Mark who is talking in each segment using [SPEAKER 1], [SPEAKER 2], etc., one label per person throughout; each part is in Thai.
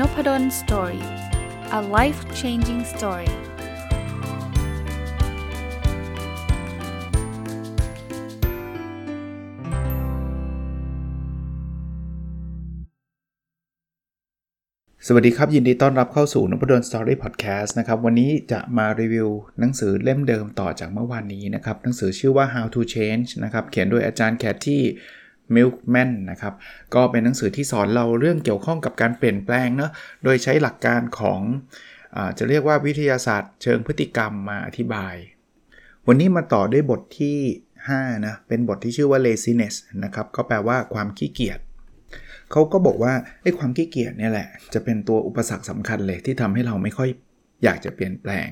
[SPEAKER 1] Nopadol Story a life changing story สวัสดีครับ ยินดีต้อนรับเข้าสู่นพดล Story Podcast นะครับ วันนี้จะมารีวิวหนังสือเล่มเดิมต่อจากเมื่อวานนี้นะครับ หนังสือชื่อว่า How to Change นะครับ เขียนโดยอาจารย์ Katy Milkman นะครับ ก็เป็นหนังสือที่สอนเราเรื่องเกี่ยวข้องกับการเปลี่ยนแปลงเนาะโดยใช้หลักการของอจะเรียกว่าวิทยาศาสตร์ เชิงพฤติกรรมมาอธิบาย วันนี้มาต่อด้วยบทที่ 5 นะ เป็นบทที่ชื่อว่า laziness นะครับ ก็แปลว่าความขี้เกียจเขาก็บอกว่าไอ้ความขี้เกียจเนี่ยแหละ จะเป็นตัวอุปสรรคสำคัญเลยที่ทำให้เราไม่ค่อยอยากจะเปลี่ยนแปลง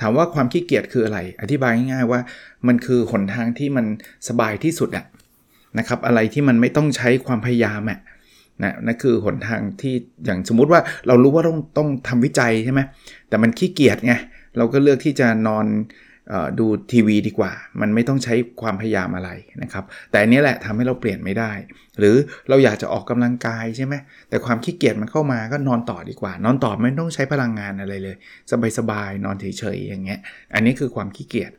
[SPEAKER 1] ถามว่าความขี้เกียจคืออะไร อธิบายง่ายๆว่า มันคือหนทางที่มันสบายที่สุดอะ นะครับอะไรที่มันไม่ต้องใช้ความพยายามอะนะนั่นคือหนทางที่อย่างสมมุติว่าเรารู้ว่าต้องต้องทำวิจัยใช่ไหมแต่มันขี้เกียจไงเราก็เลือกที่จะนอนอดูทีวีดีกว่า มันไม่ต้องใช้ความพยายามอะไรนะครับ แต่อันนี้แหละทำให้เราเปลี่ยนไม่ได้ หรือเราอยากจะออกกำลังกายใช่ไหมแต่ความขี้เกียจมันเข้ามาก็นอนต่อดีกว่า นอนต่อไม่ต้องใช้พลังงานอะไรเลย สบายๆนอนเฉยๆอย่างเงี้ย อันนี้คือความขี้เกียจ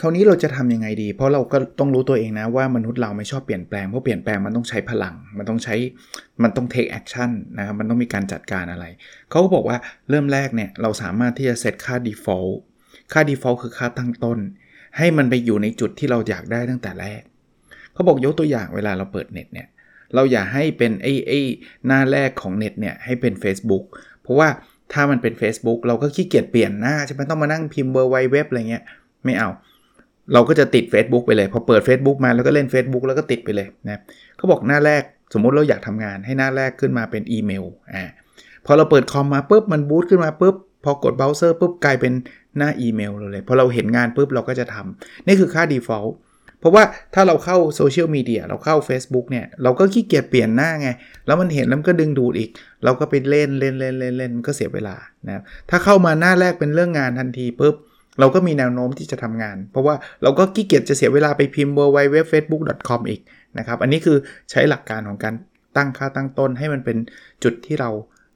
[SPEAKER 1] คราวนี้เราจะทํำยังไงดี เพราะเราก็ต้องรู้ตัวเองนะว่ามนุษย์เราไม่ชอบเปลี่ยนแปลง เพราะเปลี่ยนแปลงมันต้องใช้พลัง มันต้องใช้ มันต้อง take action นะครับ มันต้องมีการจัดการอะไร เขาก็บอกว่าเริ่มแรกเนี่ยเราสามารถที่จะเซตค่า default ค่า default คือค่าตั้งต้น ให้มันไปอยู่ในจุดที่เราอยากได้ตั้งแต่แรก เขาบอกยกตัวอย่างเวลาเราเปิดเน็ตเนี่ย เราอย่าให้เป็นไอ้ไอ้หน้าแรกของเน็ตเนี่ยให้เป็น Facebook เพราะว่าถ้ามันเป็น Facebook เราก็ขี้เกียจเปลี่ยนหน้าใช่ไหมต้องมานั่งพิมพ์เบอร์ไวเว็บอะไรเงี้ย ไม่เอาเราก็จะติด Facebook ไปเลย พอเปิด Facebook มาแล้วก็เล่น Facebook แล้วก็ติดไปเลยนะเขาบอกหน้าแรกสมมุติเราอยากทำงานให้หน้าแรกขึ้นมาเป็นอีเมลอ่าพอเราเปิดคอมมาปุ๊บมันบูตขึ้นมาปุ๊บพอกดเบราว์เซอร์ปุ๊บกลายเป็นหน้าอีเมลเลยพอเราเห็นงานปุ๊บเราก็จะทำนี่คือค่า default เพราะว่าถ้าเราเข้าโซเชียลมีเดียเราเข้า Facebook เนี่ย เราก็ขี้เกียจเปลี่ยนหน้าไง แล้วมันเห็นแล้วมันก็ดึงดูดอีก เราก็ไปเล่นเล่นเล่นเล่นเล่นมันก็เสียเวลานะถ้าเข้ามาหน้าแรกเป็นเรื่องงานทันทีปุ๊บ เราก็มีแนวโน้มที่จะทำงาน เพราะว่าเราก็ขี้เกียจจะเสียเวลาไปพิมพ์ w w w f a c e b o o k c o m อีกนะครับ อันนี้คือใช้หลักการของการตั้งค่าตั้งต้นให้มันเป็นจุดที่เรา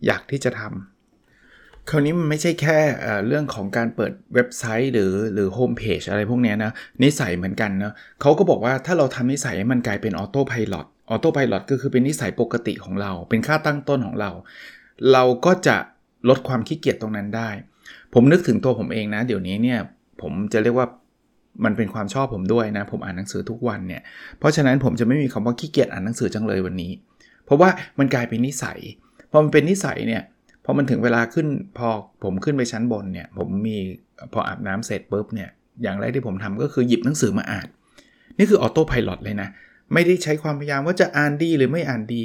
[SPEAKER 1] อยากที่จะทำคราวนี้มันไม่ใช่แค่เรื่องของการเปิดเว็บไซต์หรือหรือโฮมเพจอะไรพวกนี้นะนิสัยเหมือนกันนะเขาก็บอกว่าถ้าเราทำนิสัยให้มันกลายเป็นออโต้พายロออโต้พายロก็คือเป็นนิสัยปกติของเรา เป็นค่าตั้งต้นของเรา เราก็จะลดความขี้เกียจตรงนั้นได้ ผมนึกถึงตัวผมเองนะ เดี๋ยวนี้เนี่ยผมจะเรียกว่ามันเป็นความชอบผมด้วยนะ ผมอ่านหนังสือทุกวันเนี่ย เพราะฉะนั้นผมจะไม่มีคำว่าขี้เกียจอ่านหนังสือจังเลยวันนี้ เพราะว่ามันกลายเป็นนิสัยพอมันเป็นนิสัยเนี่ยพอมันถึงเวลาขึ้นพอผมขึ้นไปชั้นบนเนี่ย ผมมีพออาบน้ำเสร็จปุ๊บเนี่ยอย่างแรกที่ผมทำก็คือหยิบหนังสือมาอ่าน นี่คือออโต้พายロเลยนะ ไม่ได้ใช้ความพยายามว่าจะอ่านดีหรือไม่อ่านดี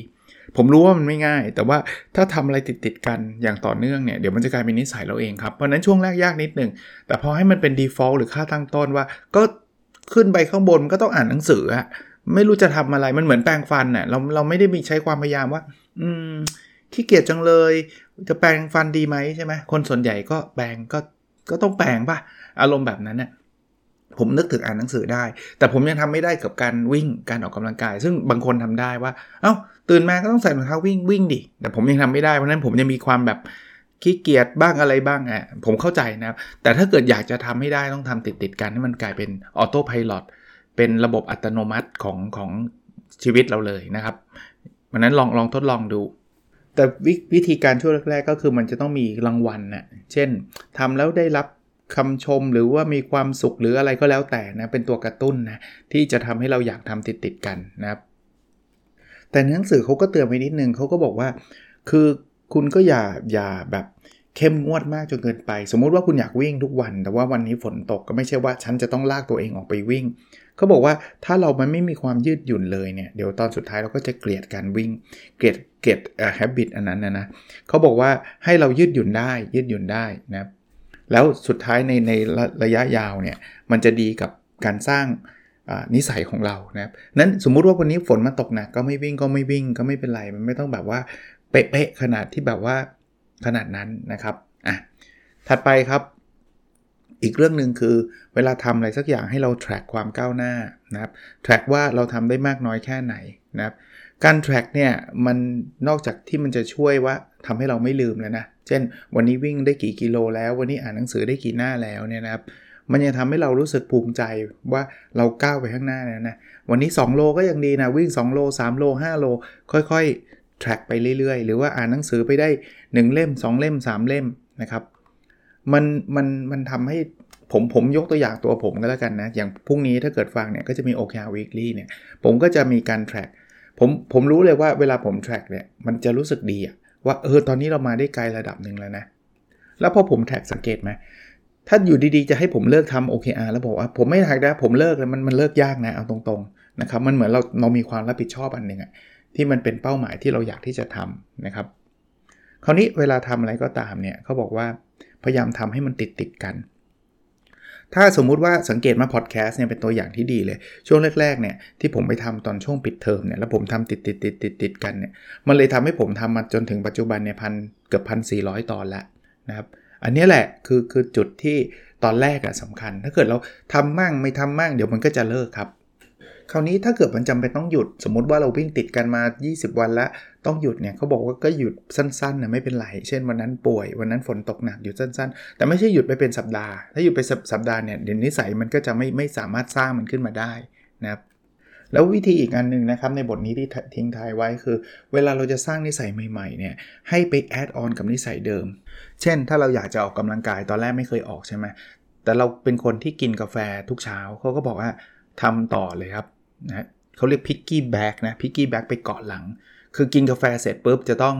[SPEAKER 1] ผมรู้ว่ามันไม่ง่าย แต่ว่าถ้าทำอะไรติดติดกันอย่างต่อเนื่องเนี่ยเดี๋ยวมันจะกลายเป็นนิสัยเราเองครับ เพราะนั้นช่วงแรกยากนิดหนึ่งแต่พอให้มันเป็น default หรือค่าตั้งต้นว่า ก็ขึ้นไปข้างบนก็ต้องอ่านหนังสืออะไม่รู้จะทำอะไรมันเหมือนแปรงฟันเน่ยเราเราไม่ได้มีใช้ความพยายามว่า อืมขี้เกียจจังเลย จะแปรงฟันดีไหมใช่ไหมคนส่วนใหญ่ก็แปรงก็ก็ต้องแปรงป่ะอารมณ์แบบนั้นเนี่ย ผมนึกถึงอ่านหนังสือได้ แต่ผมยังทำไม่ได้กับการวิ่งการออกกำลังกาย ซึ่งบางคนทำได้ว่า เอา้า ตื่นมาก็ต้องใส่รองเท้าวิ่งวิ่งดิ แต่ผมยังทำไม่ได้ เพราะนั้นผมจะมีความแบบขี้เกียจบ้างอะไรบ้างอะผมเข้าใจนะครับ แต่ถ้าเกิดอยากจะทำให้ได้ต้องทำติดติดกันให้มันกลายเป็นออโต้พายロเป็นระบบอัตโนมัติของของชีวิตเราเลยนะครับเพราะนั้นลองลองทดลองดู แต่วิธีการช่วงแรกๆ ก็คือมันจะต้องมีรางวัลนะ่ะเช่นทำแล้วได้รับ คำชมหรือว่ามีความสุขหรืออะไรก็แล้วแต่นะ เป็นตัวกระตุ้นนะ ที่จะทำให้เราอยากทำติดติดกันนะครับ แต่หนังสือเขาก็เตือนไว้นิดนึงเขาก็บอกว่า คือคุณก็อย่าอย่าแบบเข้มงวดมากจนเกินไป สมมุติว่าคุณอยากวิ่งทุกวัน แต่ว่าวันนี้ฝนตกก็ไม่ใช่ว่าฉันจะต้องลากตัวเองออกไปวิ่งเขาบอกว่าถ้าเรามันไม่มีความยืดหยุ่นเลยเนี่ยเดี๋ยวตอนสุดท้ายเราก็จะเกลียดการวิ่ง เกลียดเกลียดเอ่อ habit อันนั้นนะนะเขาบอกว่าให้เรายืดหยุ่นได้ยืดหยุ่นได้นะครับ แล้วสุดท้ายในในระยะยาวเนี่ยมันจะดีกับการสร้างนิสัยของเรานะครับนั้นสมมุติว่าวันนี้ฝนมาตกหนักก็ไม่วิ่งก็ไม่วิ่งก็ไม่เป็นไร มันไม่ต้องแบบว่าเป๊ะๆขนาดที่แบบว่าขนาดนั้นนะครับอะถัดไปครับ อีกเรื่องหนึ่งคือเวลาทำอะไรสักอย่างให้เรา track ความก้าวหน้านะครับ track ว่าเราทำได้มากน้อยแค่ไหนนะครับ การ track เนี่ยมันนอกจากที่มันจะช่วยว่าทำให้เราไม่ลืมแล้วนะ เช่น วันนี้วิ่งได้กี่กิโลแล้ว วันนี้อ่านหนังสือได้กี่หน้าแล้วเนี่ยนะครับ มันยังทำให้เรารู้สึกภูมิใจว่าเราก้าวไปข้างหน้าแล้วนะ วันนี้ 2 โลก็ยังดีนะ วิ่ง 2 โล 3 โล 5 โล ค่อยๆ track ไปเรื่อยๆ หรือว่าอ่านหนังสือไปได้ 1 เล่ม 2 เล่ม 3 เล่มนะครับ มันมันมันทำให้ผมผมยกตัวอย่างตัวผมก็แล้วกันนะ อย่างพรุ่งนี้ถ้าเกิดฟังเนี่ยก็จะมี OKR Weekly เนี่ย ผมก็จะมีการ track ผมผมรู้เลยว่าเวลาผม track เนี่ยมันจะรู้สึกดีอะว่าเออตอนนี้เรามาได้ไกลระดับหนึ่งแล้วนะ แล้วพอผม track สังเกตไหมถ้าอยู่ดีๆ จะให้ผมเลิกทำ OKR แล้วบอกว่าผมไม่ทักนะผมเลิกแล้วมันมันเลิกยากนะเอาตรงๆนะครับมันเหมือนเราเรามีความรับผิดชอบอันหนึ่งอะที่มันเป็นเป้าหมายที่เราอยากที่จะทำนะครับ คราวนี้เวลาทำอะไรก็ตามเนี่ยเขาบอกว่าพยายามทำให้มันติดติดกัน ถ้าสมมุติว่าสังเกตมาพอดแคสต์เนี่ยเป็นตัวอย่างที่ดีเลย ช่วงแรกๆเนี่ยที่ผมไปทำตอนช่วงปิดเทอมเนี่ยแล้วผมทำติดติดติดติดติดกันเนี่ยมันเลยทำให้ผมทำมาจนถึงปัจจุบันเนี่ยพันเกือบพันสี่ร้อยตอนแล้วนะครับอันนี้แหละคือคือจุดที่ตอนแรกอะสำคัญ ถ้าเกิดเราทำมั่งไม่ทำมั่งเดี๋ยวมันก็จะเลิกครับ คราวนี้ถ้าเกิดมันจำเป็นต้องหยุด สมมติว่าเราวิ่งติดกันมา 20 วันแล้ว ต้องหยุดเนี่ยเขาบอกว่าก็หยุดสั้นๆนะไม่เป็นไร เช่นวันนั้นป่วยวันนั้นฝนตกหนักหยุดสั้น ๆ แต่ไม่ใช่หยุดไปเป็นสัปดาห์ ถ้าหยุดไปสัปดาห์เนี่ยเดี๋ยวนิสัยมันก็จะไม่ไม่สามารถสร้างมันขึ้นมาได้นะครับแล้ววิธีอีกอันหนึ่งนะครับในบทนี้ที่ทิ้งท้ายไว้คือ เวลาเราจะสร้างนิสัยใหม่ๆเนี่ยให้ไปแอดออนกับนิสัยเดิม เช่น ถ้าเราอยากจะออกกำลังกายตอนแรกไม่เคยออกใช่ไหมแต่เราเป็นคนที่กินกาแฟทุกเช้าเขาก็บอกว่าทำต่อเลยครับนะเขาเรียกพิกกี้แบ็กนะพิกกี้แบ็กไปเกาะหลัง คือกินกาแฟเสร็จปุ๊บจะต้อง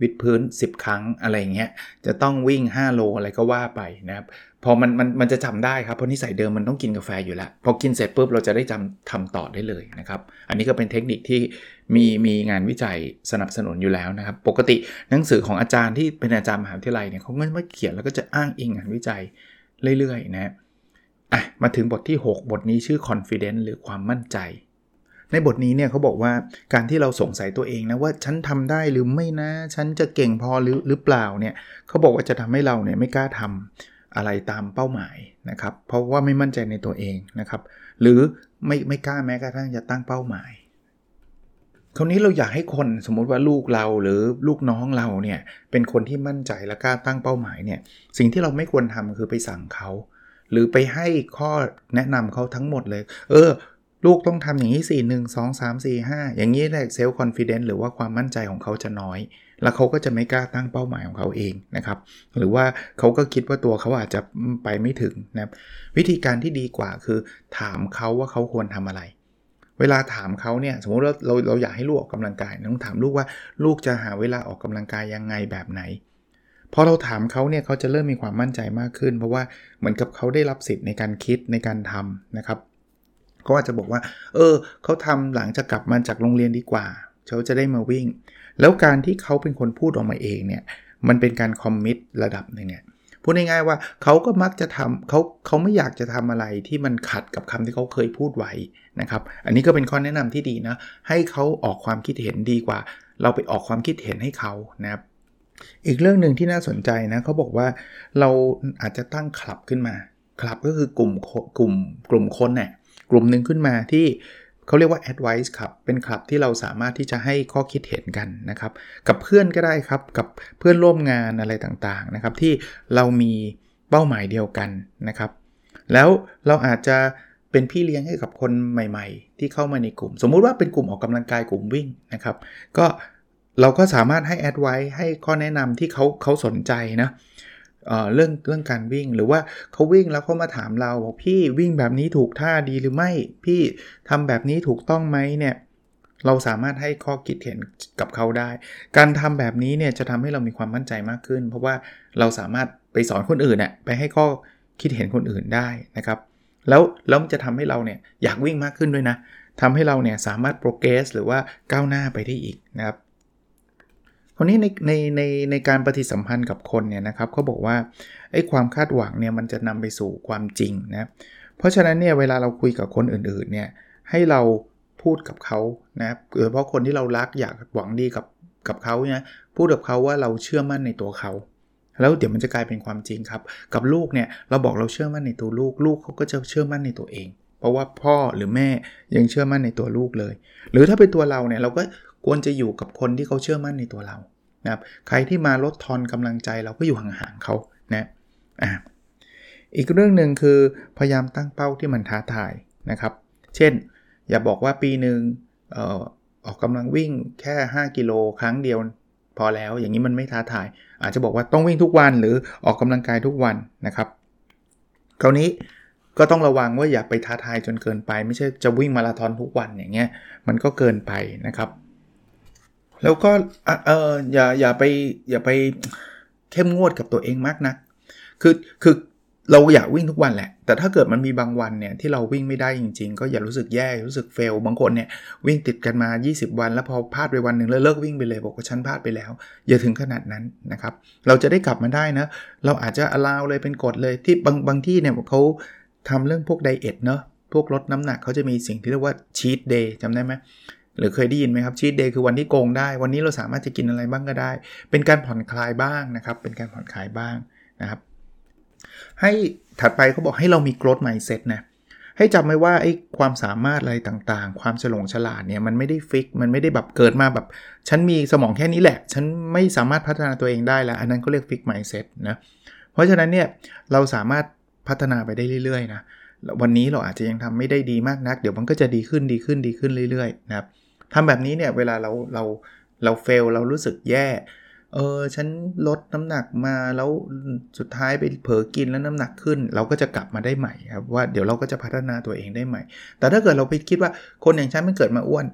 [SPEAKER 1] วิดพื้น 10 ครั้งอะไรเงี้ย จะต้องวิ่ง 5 โลอะไรก็ว่าไปนะครับ พอมันมันมันจะจำได้ครับ เพราะนิสัยเดิมมันต้องกินกาแฟอยู่แล้ว พอกินเสร็จปุ๊บเราจะได้จำทำต่อได้เลยนะครับ อันนี้ก็เป็นเทคนิคที่มีมีงานวิจัยสนับสนุนอยู่แล้วนะครับ ปกติหนังสือของอาจารย์ที่เป็นอาจารย์มหาวิทยาลัยเนี่ยเขาก็ไม่เขียนแล้วก็จะอ้างอิงงานวิจัยเรื่อยๆนะอะมาถึงบทที่ 6 บทนี้ชื่อ confidence หรือความมั่นใจ ในบทนี้เนี่ยเขาบอกว่าการที่เราสงสัยตัวเองนะว่าฉันทำได้หรือไม่นะ ฉันจะเก่งพอหรือหรือเปล่าเนี่ยเขาบอกว่าจะทำให้เราเนี่ยไม่กล้าทำอะไรตามเป้าหมายนะครับ เพราะว่าไม่มั่นใจในตัวเองนะครับ หรือไม่ไม่กล้าแม้กระทั่งจะตั้งเป้าหมายคราวนี้เราอยากให้คนสมมุติว่าลูกเราหรือลูกน้องเราเนี่ยเป็นคนที่มั่นใจและกล้าตั้งเป้าหมายเนี่ยสิ่งที่เราไม่ควรทำคือไปสั่งเขา หรือไปให้ข้อแนะนำเขาทั้งหมดเลย เออ ลูกต้องทำอย่างนี้สี่หนึ่งสองสามสี่ห้าอย่างนี้แหละเซลล์คอนฟ idence หรือว่าความมั่นใจของเขาจะน้อย แล้วเขาก็จะไม่กล้าตั้งเป้าหมายของเขาเองนะครับ หรือว่าเขาก็คิดว่าตัวเขาอาจจะไปไม่ถึงนะวิธีการที่ดีกว่าคือถามเขาว่าเขาควรทำอะไร เวลาถามเขาเนี่ยสมมติว่าเราเราอยากให้ลูกออกกำลังกายต้องถามลูกว่าลูกจะหาเวลาออกกำลังกายยังไงแบบไหนพอเราถามเขาเนี่ยเขาจะเริ่มมีความมั่นใจมากขึ้น เพราะว่าเหมือนกับเขาได้รับสิทธิ์ในการคิดในการทำนะครับ เขาอาจจะบอกว่า เออเขาทำหลังจากกลับมาจากโรงเรียนดีกว่าเขาจะได้มาวิ่ง แล้วการที่เขาเป็นคนพูดออกมาเองเนี่ยมันเป็นการคอมมิตระดับหนึ่งเนี่ยพูดง่ายๆว่าเขาก็มักจะทำเขาเขาไม่อยากจะทำอะไรที่มันขัดกับคำที่เขาเคยพูดไว้นะครับ อันนี้ก็เป็นข้อแนะนำที่ดีนะ ให้เขาออกความคิดเห็นดีกว่า เราไปออกความคิดเห็นให้เขานะครับอีกเรื่องหนึ่งที่น่าสนใจนะเขาบอกว่าเราอาจจะตั้งคลับขึ้นมาคลับก็คือกลุ่มกลุ่มกลุ่มคนเนี่ย กลุ่มหนึ่งขึ้นมาที่เขาเรียกว่า advice ครับเป็นคลับที่เราสามารถที่จะให้ข้อคิดเห็นกันนะครับ กับเพื่อนก็ได้ครับ กับเพื่อนร่วมงานอะไรต่างๆนะครับ ที่เรามีเป้าหมายเดียวกันนะครับ แล้วเราอาจจะเป็นพี่เลี้ยงให้กับคนใหม่ ๆ ที่เข้ามาในกลุ่ม สมมุติว่าเป็นกลุ่มออกกำลังกายกลุ่มวิ่งนะครับ ก็เราก็สามารถให้แอดไว้ให้ข้อแนะนำที่เขาเขาสนใจนะ เรื่องเรื่องการวิ่งหรือว่าเขาวิ่งแล้วเขามาถามเราบอกพี่วิ่งแบบนี้ถูกท่าดีหรือไม่ พี่ทำแบบนี้ถูกต้องไหมเนี่ยเราสามารถให้ข้อคิดเห็นกับเขาได้ การทำแบบนี้เนี่ยจะทำให้เรามีความมั่นใจมากขึ้น เพราะว่าเราสามารถไปสอนคนอื่นเน่ยไปให้ข้อคิดเห็นคนอื่นได้นะครับ แล้วแล้วมันจะทำให้เราเนี่ยอยากวิ่งมากขึ้นด้วยนะทำให้เราเนี่ยสามารถโปรเกรสหรือว่าก้าวหน้าไปได้อีกนะครับ ราวนี้ในในในในการปฏิสัมพันธ์กับคนเนี่ยนะครับเขาบอกว่าไอ้ความคาดหวังเนี่ยมันจะนำไปสู่ความจริงนะเพราะฉะนั้นเนี่ยเวลาเราคุยกับคนอื่นๆเนี่ยให้เราพูดกับเขานะโดยเฉพาะคนที่เรารักอยากหวังดีกับกับเขาเนี่ยพูดกับเขาว่าเราเชื่อมั่นในตัวเขาแล้วเดี๋ยวมันจะกลายเป็นความจริงครับ กับลูกเนี่ยเราบอกเราเชื่อมั่นในตัวลูก ลูกเขาก็จะเชื่อมั่นในตัวเอง เพราะว่าพ่อหรือแม่ยังเชื่อมั่นในตัวลูกเลย หรือถ้าเป็นตัวเราเนี่ยเราก็ควรจะอยู่กับคนที่เขาเชื่อมั่นในตัวเรา นะครับใครที่มาลดทอนกำลังใจเราก็อยู่ห่างๆเขานะอ่าอีกเรื่องหนึ่งคือพยายามตั้งเป้าที่มันท้าทายนะครับ เช่น อย่าบอกว่าปีหนึ่งออออกกำลังวิ่งแค่ 5 กิโลครั้งเดียวพอแล้วอย่างนี้มันไม่ท้าทาย อาจจะบอกว่าต้องวิ่งทุกวันหรือออกกำลังกายทุกวันนะครับคราวนี้ก็ต้องระวังว่าอย่าไปท้าทายจนเกินไป ไม่ใช่จะวิ่งมาราธอนทุกวันอย่างเงี้ยมันก็เกินไปนะครับ แล้วก็เอออย่าอย่าไปอย่าไปเข้มงวดกับตัวเองมากนะคือคือเราอยากวิ่งทุกวันแหละ แต่ถ้าเกิดมันมีบางวันเนี่ยที่เราวิ่งไม่ได้จริง ๆ ก็อย่ารู้สึกแย่รู้สึก fail บางคนเนี่ยวิ่งติดกันมา 20 วัน แล้วพอพลาดไปวันหนึ่งแล้วเลิกวิ่งไปเลยบอกว่าฉันพลาดไปแล้ว อย่าถึงขนาดนั้นนะครับ เราจะได้กลับมาได้นะ เราอาจจะ allow เลยเป็นกฎเลยที่บางบางที่เนี่ยเขาทำเรื่องพวก diet เนาะพวกลดน้ำหนักเขาจะมีสิ่งที่เรียกว่า cheat day จำได้ไหม หรือเคยได้ยินไหมครับ cheat day คือวันที่โกงได้ วันนี้เราสามารถจะกินอะไรบ้างก็ได้ เป็นการผ่อนคลายบ้างนะครับ เป็นการผ่อนคลายบ้างนะครับ ให้ถัดไปเขาบอกให้เรามี growth mindset นะให้จำไว้ว่าไอ้ความสามารถอะไรต่างๆ ความฉลงฉลาดเนี่ยมันไม่ได้ฟิก มันไม่ได้แบบเกิดมาแบบ ฉันมีสมองแค่นี้แหละ ฉันไม่สามารถพัฒนาตัวเองได้แล้ว อันนั้นก็เรียกฟิก mindset นะ เพราะฉะนั้นเนี่ยเราสามารถพัฒนาไปได้เรื่อยๆนะ วันนี้เราอาจจะยังทำไม่ได้ดีมากนัก เดี๋ยวมันก็จะดีขึ้นดีขึ้นดีขึ้นเรื่อยๆนะครับ ทำแบบนี้เนี่ยเวลาเราเราเราเฟลเรารู้สึกแย่เออฉันลดน้ำหนักมาแล้วสุดท้ายไปเผลอกินแล้วน้ำหนักขึ้น เราก็จะกลับมาได้ใหม่ครับว่าเดี๋ยวเราก็จะพัฒนาตัวเองได้ใหม่ แต่ถ้าเกิดเราไปคิดว่าคนอย่างฉันมันเกิดมาอ้วน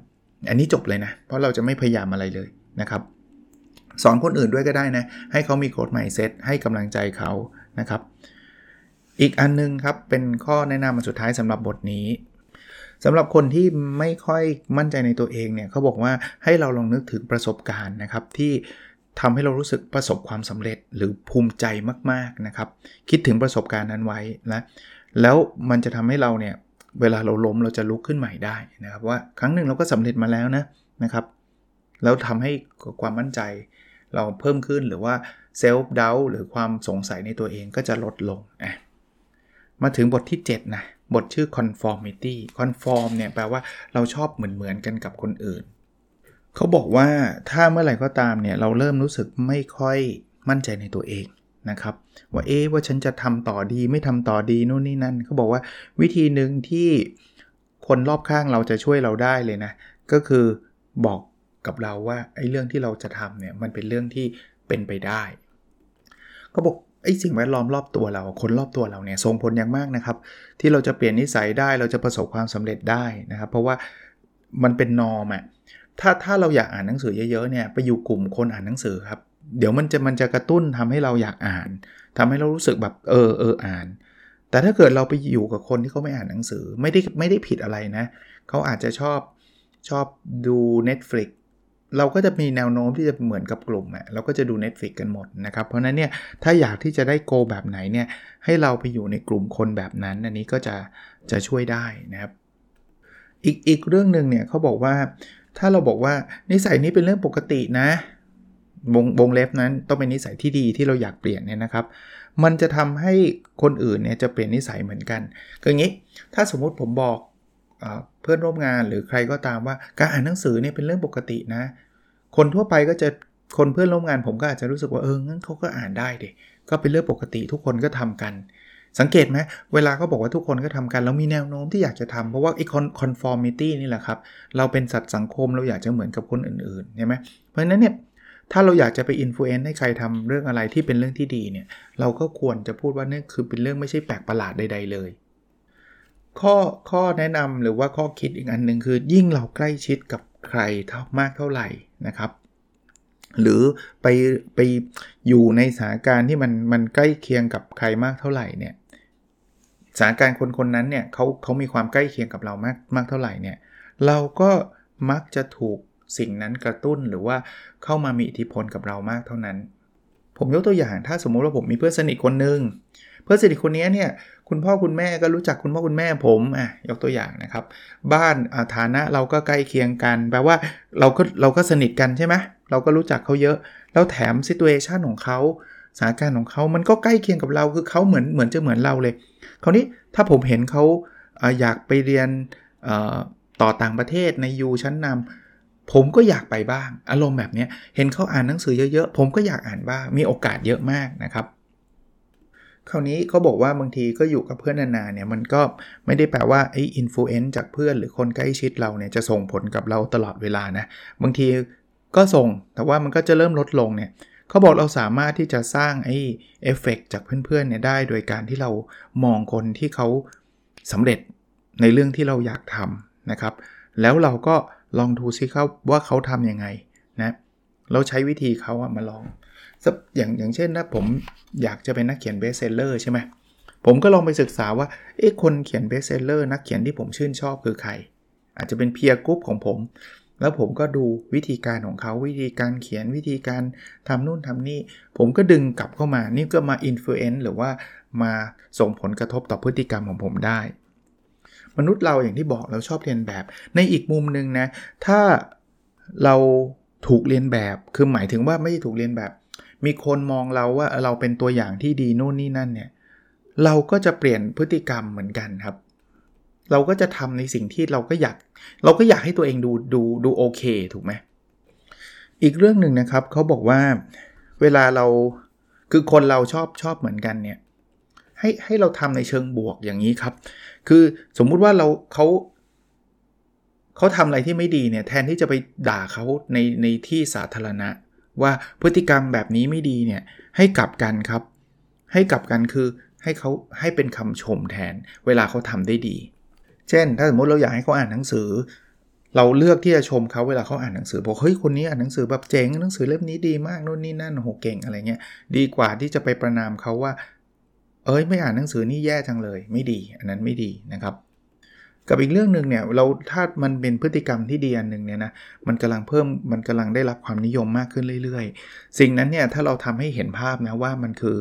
[SPEAKER 1] อันนี้จบเลยนะ เพราะเราจะไม่พยายามอะไรเลยนะครับ สอนคนอื่นด้วยก็ได้นะ ให้เขามีโค้ดใหม่เซตให้กำลังใจเขานะครับ อีกอันนึงครับเป็นข้อแนะนำมาสุดท้ายสำหรับบทนี้ สำหรับคนที่ไม่ค่อยมั่นใจในตัวเองเนี่ยเขาบอกว่าให้เราลองนึกถึงประสบการณ์นะครับที่ทำให้เรารู้สึกประสบความสำเร็จหรือภูมิใจมากๆนะครับ คิดถึงประสบการณ์นั้นไว้นะแล้วมันจะทำให้เราเนี่ยเวลาเราล้มเราจะลุกขึ้นใหม่ได้นะครับ ว่าครั้งหนึ่งเราก็สำเร็จมาแล้วนะนะครับ แล้วทำให้ความมั่นใจเราเพิ่มขึ้นหรือว่าเซลฟ์ดาวหรือความสงสัยในตัวเองก็จะลดลง มาถึงบทที่ 7 นะ บทชื่อ conformity conform เนี่ยแปลว่าเราชอบเหมือนเหมือนกันกับคนอื่น เขาบอกว่าถ้าเมื่อไหร่ก็ตามเนี่ยเราเริ่มรู้สึกไม่ค่อยมั่นใจในตัวเองนะครับว่าเอ๊ว่าฉันจะทำต่อดีไม่ทำต่อดีนู่นนี่นั่นเขาบอกว่าวิธีหนึ่งที่คนรอบข้างเราจะช่วยเราได้เลยนะ ก็คือบอกกับเราว่าไอ้เรื่องที่เราจะทำเนี่ยมันเป็นเรื่องที่เป็นไปได้เขาบอก ไอ้สิ่งแวดล้อมรอบตัวเรา คนรอบตัวเราเนี่ยส่งผลอย่างมากนะครับ ที่เราจะเปลี่ยนนิสัยได้เราจะประสบความสำเร็จได้นะครับ เพราะว่ามันเป็นนอมอะถ้าถ้าเราอยากอ่านหนังสือเยอะๆเนี่ยไปอยู่กลุ่มคนอ่านหนังสือครับ เดี๋ยวมันจะมันจะกระตุ้นทำให้เราอยากอ่านทำให้เรารู้สึกแบบเออเอออ่าน แต่ถ้าเกิดเราไปอยู่กับคนที่เขาไม่อ่านหนังสือ ไม่ได้ไม่ได้ผิดอะไรนะเขาอาจจะชอบชอบดู Netflix เราก็จะมีแนวโน้มที่จะเหมือนกับกลุ่มอะเราก็จะดู Netflix กันหมดนะครับ เพราะนั้นเนี่ยถ้าอยากที่จะได้โกแบบไหนเนี่ยให้เราไปอยู่ในกลุ่มคนแบบนั้นอันนี้ก็จะจะช่วยได้นะครับ อีกอีกเรื่องหนึ่งเนี่ยเขาบอกว่าถ้าเราบอกว่านิสัยนี้เป็นเรื่องปกตินะวงวงเล็บนั้นต้องเป็นนิสัยที่ดีที่เราอยากเปลี่ยนเนี่ยนะครับ มันจะทำให้คนอื่นเนี่ยจะเปลี่ยนนิสัยเหมือนกันคืออย่างนี้ ถ้าสมมุติผมบอก เพื่อนร่วมงานหรือใครก็ตามว่าการอ่านหนังสือเนี่ยเป็นเรื่องปกตินะ คนทั่วไปก็จะคนเพื่อนร่วมงานผมก็อาจจะรู้สึกว่าเอองั้นเขาก็อ่านได้นี่ก็เป็นเรื่องปกติทุกคนก็ทำกัน สังเกตไหมเวลาเขาบอกว่าทุกคนก็ทำกันแล้วมีแนวโน้มที่อยากจะทำเพราะว่าไอ้ conformity นี่แหละครับ เราเป็นสัตว์สังคมเราอยากจะเหมือนกับคนอื่นๆใช่ไหมเพราะฉะนั้นเนี่ยถ้าเราอยากจะไป influence ให้ใครทำเรื่องอะไรที่เป็นเรื่องที่ดีเนี่ยเราก็ควรจะพูดว่านี่คือเป็นเรื่องไม่ใช่แปลกประหลาดใด ๆ เลย ข้อข้อแนะนำหรือว่าข้อคิดอีกอันหนึ่งคือ ยิ่งเราใกล้ชิดกับใครเท่ามากเท่าไหร่นะครับ หรือไปไปอยู่ในสถานการณ์ที่มันมันใกล้เคียงกับใครมากเท่าไหร่เนี่ยสถานการณ์คนคนนั้นเนี่ยเขาเขามีความใกล้เคียงกับเรามากมากเท่าไหร่เนี่ยเราก็มักจะถูกสิ่งนั้นกระตุ้นหรือว่าเข้ามามีอิทธิพลกับเรามากเท่านั้น ผมยกตัวอย่างถ้าสมมุติว่าผมมีเพื่อนสนิทคนหนึ่ง เพื่อนสนิทคนนี้เนี่ยคุณพ่อคุณแม่ก็รู้จักคุณพ่อคุณแม่ผมอะยกตัวอย่างนะครับ บ้านฐานะเราก็ใกล้เคียงกัน แปลว่าเราก็เราก็สนิทกันใช่ไหมเราก็รู้จักเขาเยอะ แล้วแถมซิตูเอชันของเขาสถานการณ์ของเขามันก็ใกล้เคียงกับเราคือเขาเหมือนเหมือนจะเหมือนเราเลย คราวนี้ถ้าผมเห็นเขาอยากไปเรียนต่อต่างประเทศในยูชั้นนำผมก็อยากไปบ้าง อารมณ์แบบนี้เห็นเขาอ่านหนังสือเยอะๆ ผมก็อยากอ่านบ้าง มีโอกาสเยอะมากนะครับ คราวนี้เขาบอกว่าบางทีก็อยู่กับเพื่อนนานๆเนี่ยมันก็ไม่ได้แปลว่าไอ้ influence จากเพื่อนหรือคนใกล้ชิดเราเนี่ยจะส่งผลกับเราตลอดเวลานะบางทีก็ส่งแต่ว่ามันก็จะเริ่มลดลงเนี่ยเขาบอกเราสามารถที่จะสร้างไอ้เอฟเฟกจากเพื่อนๆเนี่ยได้โดยการที่เรามองคนที่เขาสำเร็จในเรื่องที่เราอยากทำนะครับ แล้วเราก็ลองดูซิเขาว่าเขาทำยังไงนะเราใช้วิธีเขาอะมาลอง อย่างอย่างเช่นถ้าผมอยากจะเป็นนักเขียน bestseller ใช่ไหมผมก็ลองไปศึกษาว่าเอ๊ะคนเขียน bestseller นักเขียนที่ผมชื่นชอบคือใคร อาจจะเป็น peer group ของผม แล้วผมก็ดูวิธีการของเขาวิธีการเขียนวิธีการทำนู่นทำนี่ ผมก็ดึงกลับเข้ามา นี่ก็มา influence หรือว่ามาส่งผลกระทบต่อพฤติกรรมของผมได้ มนุษย์เราอย่างที่บอกเราชอบเลียนแบบ ในอีกมุมหนึ่งนะถ้าเราถูกเรียนแบบคือหมายถึงว่าไม่ได้ถูกเรียนแบบ มีคนมองเราว่าเราเป็นตัวอย่างที่ดีโน่นนี่นั่นเนี่ยเราก็จะเปลี่ยนพฤติกรรมเหมือนกันครับ เราก็จะทำในสิ่งที่เราก็อยาก เราก็อยากให้ตัวเองดูดูดูโอเคถูกไหมอีกเรื่องหนึ่งนะครับเขาบอกว่าเวลาเราคือคนเราชอบชอบเหมือนกันเนี่ยให้ให้เราทำในเชิงบวกอย่างนี้ครับ คือสมมุติว่าเราเขาเขาทำอะไรที่ไม่ดีเนี่ยแทนที่จะไปด่าเขาในในที่สาธารณะ ว่าพฤติกรรมแบบนี้ไม่ดีเนี่ยให้กลับกันครับ ให้กลับกันคือให้เขาให้เป็นคำชมแทน เวลาเขาทำได้ดี เช่น ถ้าสมมติเราอยากให้เขาอ่านหนังสือ เราเลือกที่จะชมเขาเวลาเขาอ่านหนังสือบอกเฮ้ยคนนี้อ่านหนังสือแบบเจ๋งหนังสือเล่มนี้ดีมากนู่นนี่นั่นโหเก่งอะไรเงี้ยดีกว่าที่จะไปประนามเขาว่า เอ้ยไม่อ่านหนังสือนี่แย่จังเลย ไม่ดี อันนั้นไม่ดีนะครับ กับอีกเรื่องหนึ่งเนี่ยเราถ้ามันเป็นพฤติกรรมที่ดีอันหนึ่งเนี่ยนะมันกำลังเพิ่มมันกำลังได้รับความนิยมมากขึ้นเรื่อย ๆ สิ่งนั้นเนี่ยถ้าเราทำให้เห็นภาพนะว่ามันคือ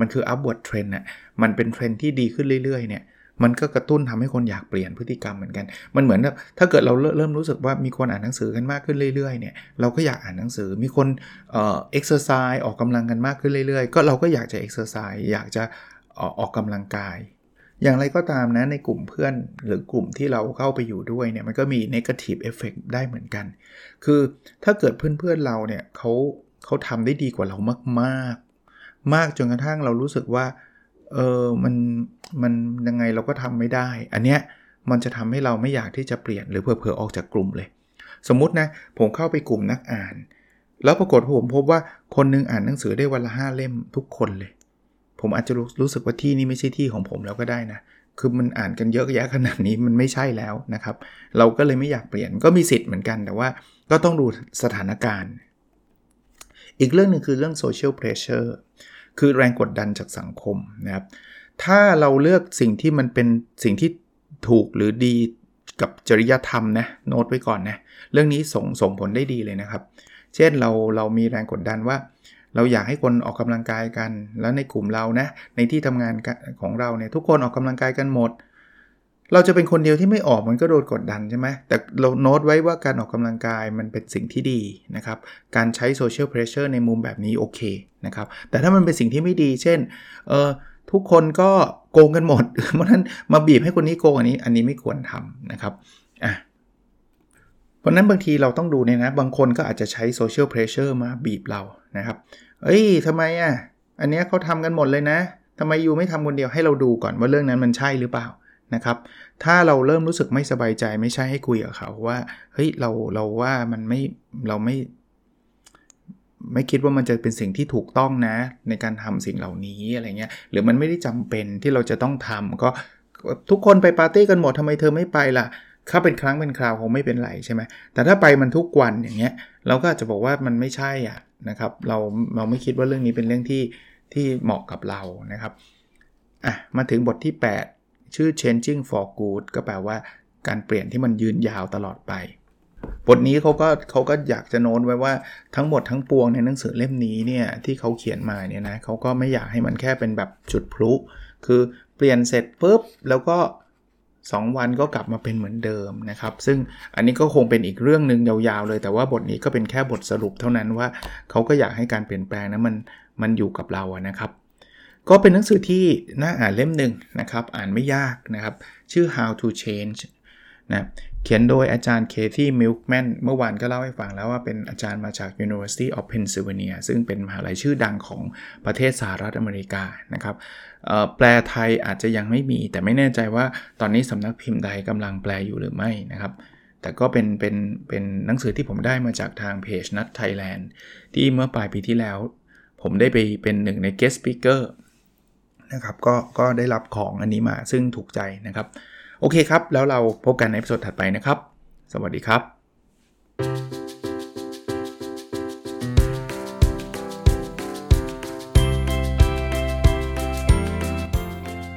[SPEAKER 1] มันคือ upward trend น่ะมันเป็นเทรนที่ดีขึ้นเรื่อยๆเนี่ยมันก็กระตุ้นทำให้คนอยากเปลี่ยนพฤติกรรมเหมือนกัน มันเหมือนถ้าเกิดเราเริ่มรู้สึกว่ามีคนอ่านหนังสือกันมากขึ้นเรื่อยๆเนี่ยเราก็อยากอ่านหนังสือ มีคนเอ่อ exercise อร์ไซส์ออกกำลังกันมากขึ้นเรื่อยๆ ก็เราก็อยากจะ exercise อยากจะออกกำลังกาย อย่างไรก็ตามนะในกลุ่มเพื่อนหรือกลุ่มที่เราเข้าไปอยู่ด้วยเนี่ยมันก็มี negative effect ได้เหมือนกัน คือถ้าเกิดเพื่อนๆเราเนี่ยเขาเขาทำได้ดีกว่าเรามากๆ มากจนกระทั่งเรารู้สึกว่าเออมันมันยังไงเราก็ทำไม่ได้ อันเนี้ยมันจะทำให้เราไม่อยากที่จะเปลี่ยนหรือเผลอๆออกจากกลุ่มเลย สมมุตินะผมเข้าไปกลุ่มนักอ่าน แล้วปรากฏผมพบว่าคนนึงอ่านหนังสือได้วันละห้าเล่มทุกคนเลย ผมอาจจะรู้รู้สึกว่าที่นี่ไม่ใช่ที่ของผมแล้วก็ได้นะ คือมันอ่านกันเยอะแยะขนาดนี้มันไม่ใช่แล้วนะครับ เราก็เลยไม่อยากเปลี่ยนก็มีสิทธิ์เหมือนกัน แต่ว่าก็ต้องดูสถานการณ์ อีกเรื่องหนึ่งคือเรื่อง social pressure คือแรงกดดันจากสังคมนะครับ ถ้าเราเลือกสิ่งที่มันเป็นสิ่งที่ถูกหรือดีกับจริยธรรมนะโน้ตไว้ก่อนนะ เรื่องนี้ส่งส่งผลได้ดีเลยนะครับ เช่นเราเรามีแรงกดดันว่า เราอยากให้คนออกกำลังกายกัน แล้วในกลุ่มเรานะ ในที่ทำงานของเราเนี่ยทุกคนออกกำลังกายกันหมด เราจะเป็นคนเดียวที่ไม่ออกมันก็โดนกดดันใช่ไหมแต่เราโน้ตไว้ว่าการออกกำลังกายมันเป็นสิ่งที่ดีนะครับ การใช้ social pressure ในมุมแบบนี้โอเคนะครับ แต่ถ้ามันเป็นสิ่งที่ไม่ดี เช่น เออทุกคนก็โกงกันหมด เพราะนั้นมาบีบให้คนนี้โกงอันนี้ อันนี้ไม่ควรทำนะครับ อะ เพราะนั้นบางทีเราต้องดูเนี่ยนะ บางคนก็อาจจะใช้ social pressure มาบีบเรานะครับ เอ้ยทำไมอะ อันเนี้ยเขาทำกันหมดเลยนะทำไม you ไม่ทำคนเดียวให้เราดูก่อนว่าเรื่องนั้นมันใช่หรือเปล่านะครับ ถ้าเราเริ่มรู้สึกไม่สบายใจไม่ใช่ให้คุยกับเขาว่า เฮ้ยเราเราว่ามันไม่เราไม่ ไม่คิดว่ามันจะเป็นสิ่งที่ถูกต้องนะ ในการทำสิ่งเหล่านี้อะไรเงี้ย หรือมันไม่ได้จำเป็นที่เราจะต้องทำก็ทุกคนไปปาร์ตี้กันหมดทำไมเธอไม่ไปล่ะถ้าเป็นครั้งเป็นคราวคงไม่เป็นไรใช่ไหมแต่ถ้าไปมันทุกวันอย่างเงี้ย เราก็อาจจะบอกว่ามันไม่ใช่อะ นะครับเราเราไม่คิดว่าเรื่องนี้เป็นเรื่องที่ที่เหมาะกับเรานะครับอะมาถึงบทที่ 8 ชื่อ changing for good ก็แปลว่าการเปลี่ยนที่มันยืนยาวตลอดไป บทนี้เขาก็เขาก็อยากจะโน้นไว้ว่าทั้งหมดทั้งปวงในหนังสือเล่มนี้เนี่ยที่เขาเขียนมาเนี่ยนะเขาก็ไม่อยากให้มันแค่เป็นแบบจุดพลุ คือเปลี่ยนเสร็จปุ๊บแล้วก็ 2 วันก็กลับมาเป็นเหมือนเดิมนะครับ ซึ่งอันนี้ก็คงเป็นอีกเรื่องหนึ่งยาวๆเลย แต่ว่าบทนี้ก็เป็นแค่บทสรุปเท่านั้นว่าเขาก็อยากให้การเปลี่ยนแปลงนะมันมันอยู่กับเราอะนะครับ ก็เป็นหนังสือที่น่าอ่านเล่มหนึ่งนะครับ อ่านไม่ยากนะครับ ชื่อ How to Change นะเขียนโดยอาจารย์เคที่มิลค์แมนเมื่อวานก็เล่าให้ฟังแล้วว่าเป็นอาจารย์มาจาก University of Pennsylvania ซึ่งเป็นมหาลัยชื่อดังของประเทศสหรัฐอเมริกานะครับ แปลไทยอาจจะยังไม่มี แต่ไม่แน่ใจว่าตอนนี้สำนักพิมพ์ใดกำลังแปลอยู่หรือไม่นะครับ แต่ก็เป็นเป็นเป็นหนังสือที่ผมได้มาจากทางเพจนัทไทยแลนด์ที่เมื่อปลายปีที่แล้ว ผมได้ไปเป็นหนึ่งใน guest speaker นะครับก็ก็ได้รับของอันนี้มาซึ่งถูกใจนะครับ โอเคครับ แล้วเราพบกันในสดถัดไปนะครับ สวัสดีครับ